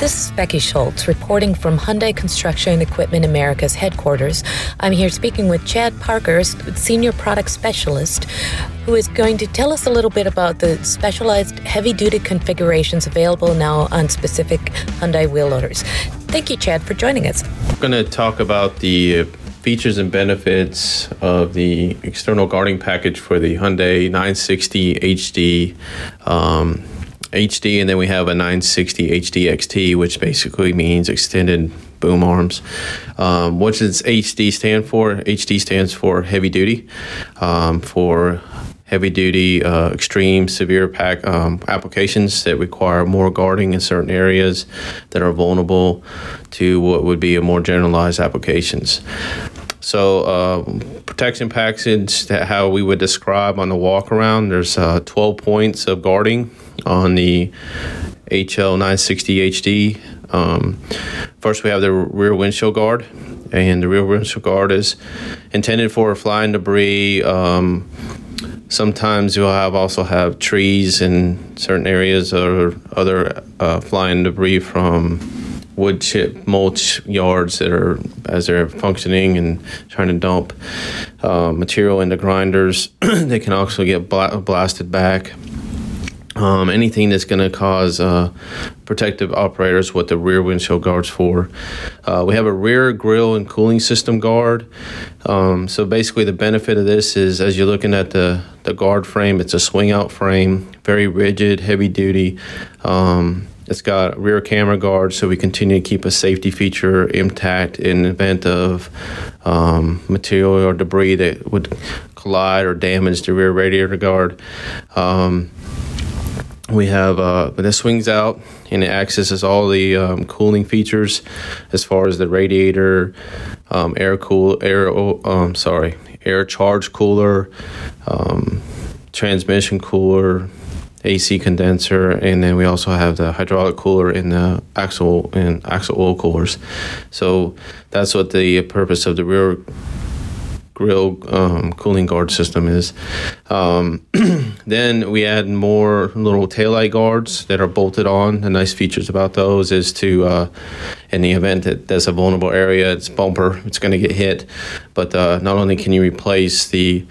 This is Becky Schultz reporting from Hyundai Construction Equipment America's headquarters. I'm here speaking with Chad Parker, Senior Product Specialist, who is going to tell us a little bit about the specialized heavy duty configurations available now on specific Hyundai wheel loaders. Thank you, Chad, for joining us. I'm going to talk about the features and benefits of the external guarding package for the Hyundai 960 HD. Um, HD, and then we have a 960 HD XT, which basically means extended boom arms. Um, what does HD stand for? HD stands for heavy duty. Um, for heavy duty, uh, extreme, severe pack um, applications that require more guarding in certain areas that are vulnerable to what would be a more generalized applications. So, uh, protection package, that how we would describe on the walk around, there's uh, 12 points of guarding on the HL 960 HD. Um, first, we have the rear windshield guard, and the rear windshield guard is intended for flying debris. Um, sometimes you'll have also have trees in certain areas or other uh, flying debris from wood chip mulch yards that are as they're functioning and trying to dump uh, material into grinders. they can also get bla- blasted back. Um, anything that's going to cause uh, protective operators what the rear windshield guards for. Uh, we have a rear grill and cooling system guard. Um, so basically, the benefit of this is as you're looking at the the guard frame, it's a swing out frame, very rigid, heavy duty. Um, it's got rear camera guard, so we continue to keep a safety feature intact in event of um, material or debris that would collide or damage the rear radiator guard. Um, we have uh, this swings out and it accesses all the um, cooling features as far as the radiator, um, air cool, air, um, sorry, air charge cooler, um, transmission cooler, AC condenser, and then we also have the hydraulic cooler in the axle and axle oil coolers. So that's what the purpose of the rear grill um, cooling guard system is. Um, then we add more little taillight guards that are bolted on. The nice features about those is to, uh, in the event that there's a vulnerable area, it's bumper, it's going to get hit. But uh, not only can you replace the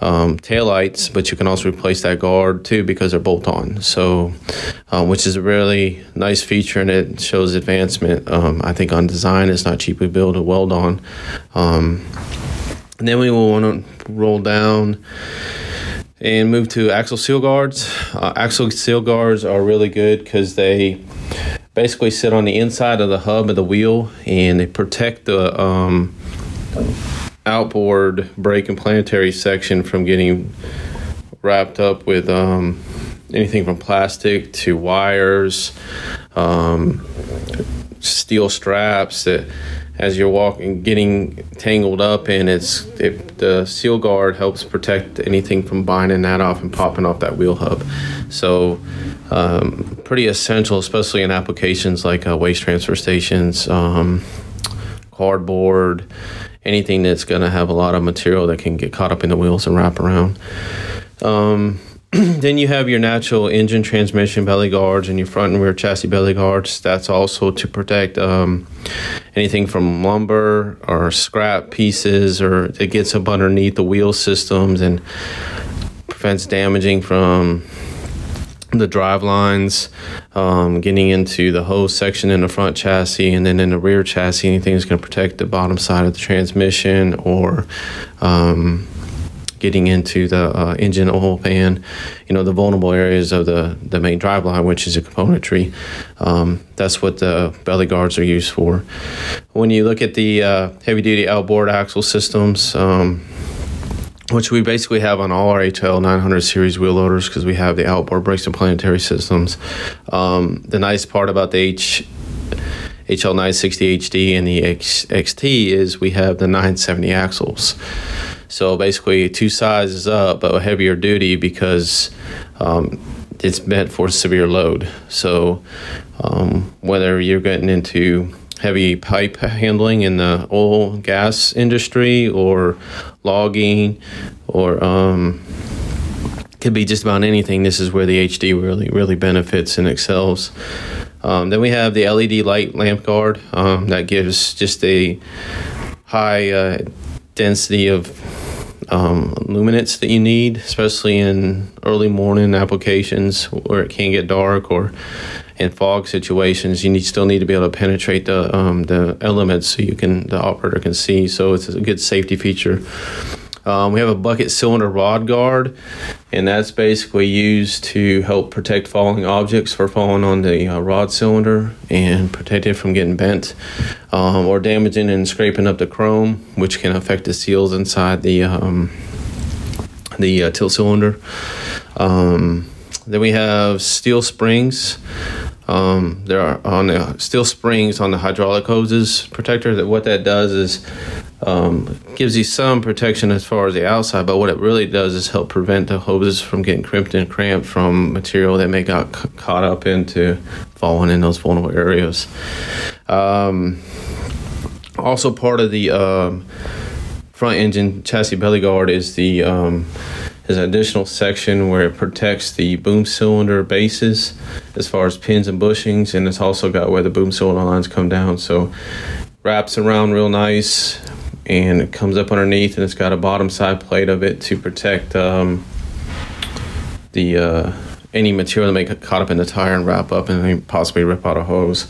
um, taillights, but you can also replace that guard too because they're bolt on. So, um, which is a really nice feature and it shows advancement. Um, I think on design, it's not cheaply built or weld on. Um, and then we will want to roll down and move to axle seal guards. Uh, axle seal guards are really good because they basically sit on the inside of the hub of the wheel and they protect the um, outboard brake and planetary section from getting wrapped up with um, anything from plastic to wires, um, steel straps that as you're walking, getting tangled up in, it's it, the seal guard helps protect anything from binding that off and popping off that wheel hub. So, um, pretty essential, especially in applications like uh, waste transfer stations, um, cardboard, anything that's going to have a lot of material that can get caught up in the wheels and wrap around. Um, then you have your natural engine transmission belly guards and your front and rear chassis belly guards. That's also to protect um, anything from lumber or scrap pieces or it gets up underneath the wheel systems and prevents damaging from the drive lines, um, getting into the hose section in the front chassis, and then in the rear chassis, anything that's going to protect the bottom side of the transmission or um, getting into the uh, engine oil pan, you know, the vulnerable areas of the, the main drive line, which is a componentry. Um, that's what the belly guards are used for. When you look at the uh, heavy duty outboard axle systems, um, which we basically have on all our HL 900 series wheel loaders because we have the outboard brakes and planetary systems. Um, the nice part about the H HL 960 HD and the X, XT is we have the 970 axles. So basically, two sizes up, but heavier duty because um, it's meant for severe load. So um, whether you're getting into heavy pipe handling in the oil gas industry or logging or um, could be just about anything. This is where the HD really really benefits and excels. Um, then we have the LED light lamp guard um, that gives just a high uh, density of um, luminance that you need, especially in early morning applications where it can get dark or in fog situations. You need, still need to be able to penetrate the um, the elements so you can the operator can see. So it's a good safety feature. Um, we have a bucket cylinder rod guard, and that's basically used to help protect falling objects for falling on the uh, rod cylinder and protect it from getting bent um, or damaging and scraping up the chrome, which can affect the seals inside the um, the uh, tilt cylinder. Um, then we have steel springs. Um, there are on the steel springs on the hydraulic hoses protector. That what that does is um, gives you some protection as far as the outside, but what it really does is help prevent the hoses from getting crimped and cramped from material that may got c- caught up into falling in those vulnerable areas. Um, also, part of the um, front engine chassis belly guard is the is an additional section where it protects the boom cylinder bases as far as pins and bushings, and it's also got where the boom cylinder lines come down. So wraps around real nice and it comes up underneath and it's got a bottom side plate of it to protect um, the uh, any material that may get caught up in the tire and wrap up and possibly rip out a hose.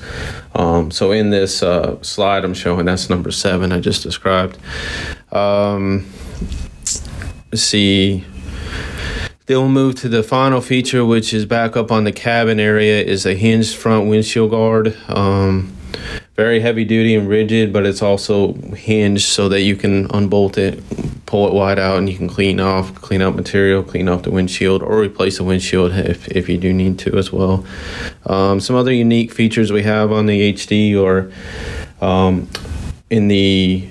Um, so in this uh, slide I'm showing that's number seven I just described. Um, see. Then we'll move to the final feature, which is back up on the cabin area, is a hinged front windshield guard. Um, very heavy duty and rigid, but it's also hinged so that you can unbolt it, pull it wide out, and you can clean off, clean out material, clean off the windshield, or replace the windshield if, if you do need to as well. Um, some other unique features we have on the HD or um, in the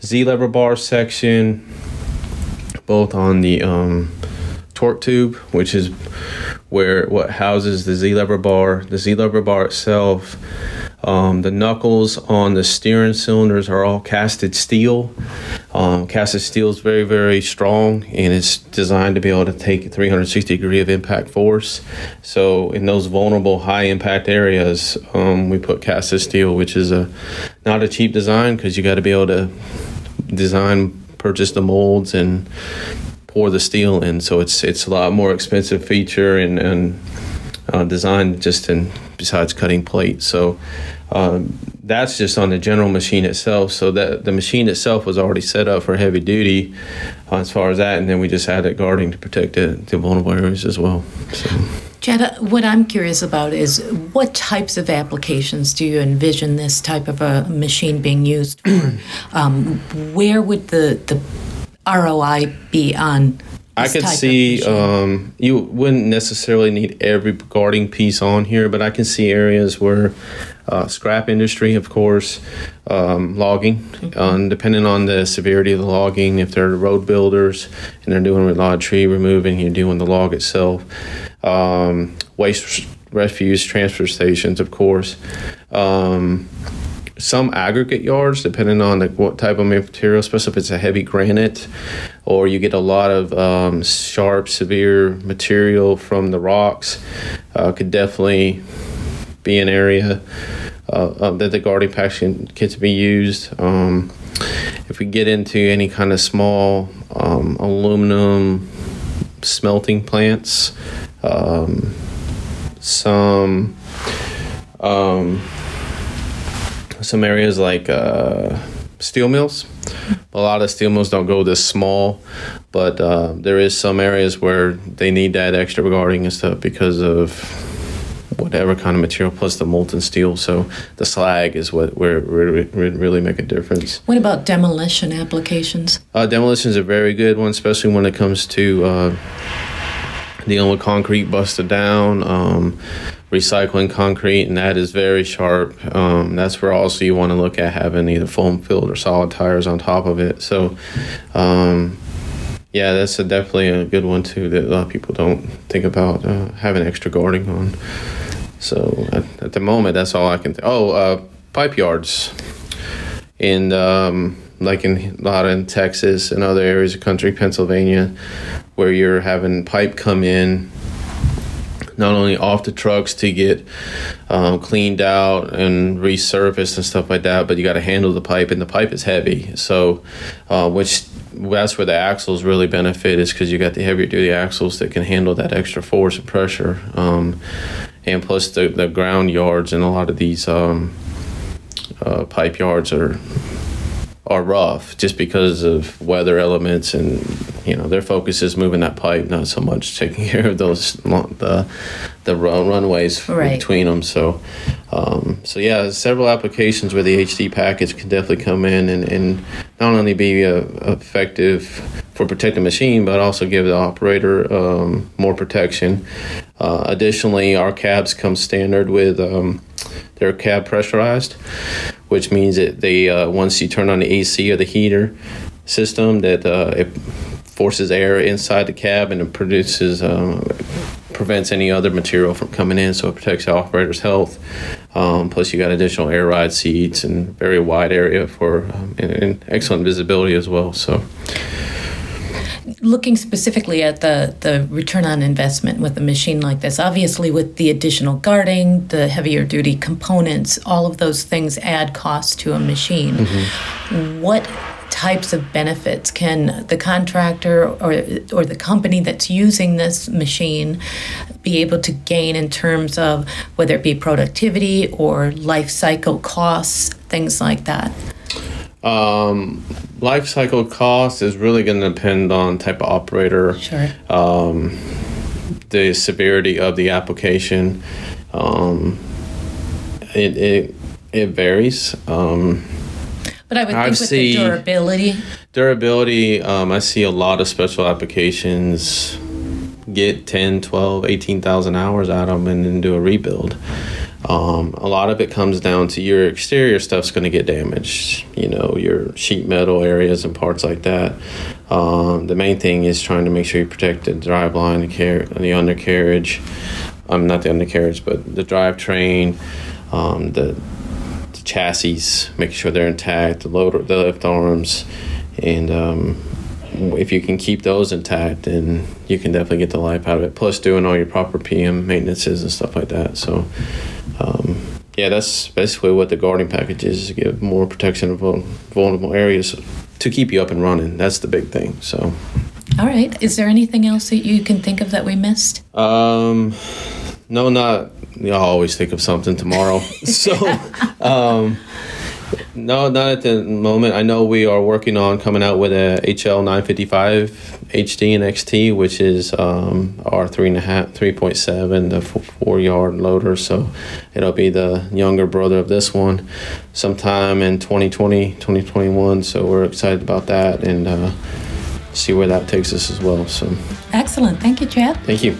Z lever bar section, both on the um, torque tube, which is where what houses the Z lever bar, the Z lever bar itself um, the knuckles on the steering cylinders are all casted steel. Um, casted steel is very, very strong and it's designed to be able to take 360 degree of impact force. So in those vulnerable high impact areas, um, we put casted steel, which is a not a cheap design because you got to be able to design, purchase the molds and pour the steel in. So it's it's a lot more expensive feature and and uh, design just in besides cutting plate. So um, that's just on the general machine itself. So that the machine itself was already set up for heavy duty uh, as far as that, and then we just added guarding to protect the, the vulnerable areas as well. So. Chad, what I'm curious about is what types of applications do you envision this type of a machine being used for? um, where would the, the ROI be on I could see um, you wouldn't necessarily need every guarding piece on here, but I can see areas where uh, scrap industry, of course, um, logging, mm-hmm. um, depending on the severity of the logging. If they're road builders and they're doing a lot of tree removing, you're doing the log itself. Um, waste refuse transfer stations, of course. Some aggregate yards, depending on the, what type of material, especially if it's a heavy granite, or you get a lot of um, sharp, severe material from the rocks, uh, could definitely be an area uh, that the guarding packaging kits be used. Um, if we get into any kind of small um, aluminum smelting plants, um, some um, some areas like uh, steel mills. A lot of steel mills don't go this small, but uh, there is some areas where they need that extra guarding and stuff because of whatever kind of material plus the molten steel. So the slag is what where it really make a difference. What about demolition applications? Uh, demolition is a very good one, especially when it comes to uh, dealing with concrete busted down. Um, recycling concrete, and that is very sharp. Um, that's where also you want to look at having either foam filled or solid tires on top of it. So, um, yeah, that's a, definitely a good one too that a lot of people don't think about uh, having extra guarding on. So at, at, the moment, that's all I can. Th- oh, uh, pipe yards, and um, like in a lot in Texas and other areas of country, Pennsylvania, where you're having pipe come in not only off the trucks to get um, cleaned out and resurfaced and stuff like that, but you got to handle the pipe, and the pipe is heavy. So, uh, which that's where the axles really benefit is because you got the heavier duty axles that can handle that extra force and pressure. Um, and plus the, the ground yards and a lot of these um, uh, pipe yards are are rough just because of weather elements and you know their focus is moving that pipe not so much taking care of those the the run, runways right. between them so um, so yeah several applications where the HD package can definitely come in and, and not only be uh, effective for protecting the machine but also give the operator um, more protection uh, additionally our cabs come standard with um, they're cab pressurized which means that they uh, once you turn on the AC or the heater system, that uh, it forces air inside the cab and it produces um, prevents any other material from coming in, so it protects the operator's health. Um, plus, you got additional air ride seats and very wide area for um, and, and excellent visibility as well. So looking specifically at the, the return on investment with a machine like this, obviously with the additional guarding, the heavier duty components, all of those things add cost to a machine. Mm-hmm. What types of benefits can the contractor or, or the company that's using this machine be able to gain in terms of whether it be productivity or life cycle costs, things like that? Um, life cycle cost is really going to depend on type of operator. Sure. Um, the severity of the application. Um, it, it, it varies. Um, but I would think I with see the durability. Durability, um, I see a lot of special applications get 10, 12, 18,000 hours out of them and then do a rebuild. Um, a lot of it comes down to your exterior stuff's going to get damaged. You know, your sheet metal areas and parts like that. Um, the main thing is trying to make sure you protect the drive line, the, car- the undercarriage. Um, not the undercarriage, but the drivetrain, um, the, the chassis, making sure they're intact, the loader, the lift arms, and um, if you can keep those intact, then you can definitely get the life out of it. Plus, doing all your proper PM maintenances and stuff like that. So, um, yeah, that's basically what the guarding package is: to give more protection of vulnerable areas to keep you up and running. That's the big thing. So. All right. Is there anything else that you can think of that we missed? Um, no, not. I always think of something tomorrow. so, um, no, not at the moment. I know we are working on coming out with a HL 955 HD and XT, which is um, our three and a half, three point seven, the four yard loader. So it'll be the younger brother of this one, sometime in 2020, 2021. So we're excited about that and uh, see where that takes us as well. So excellent. Thank you, Chad. Thank you.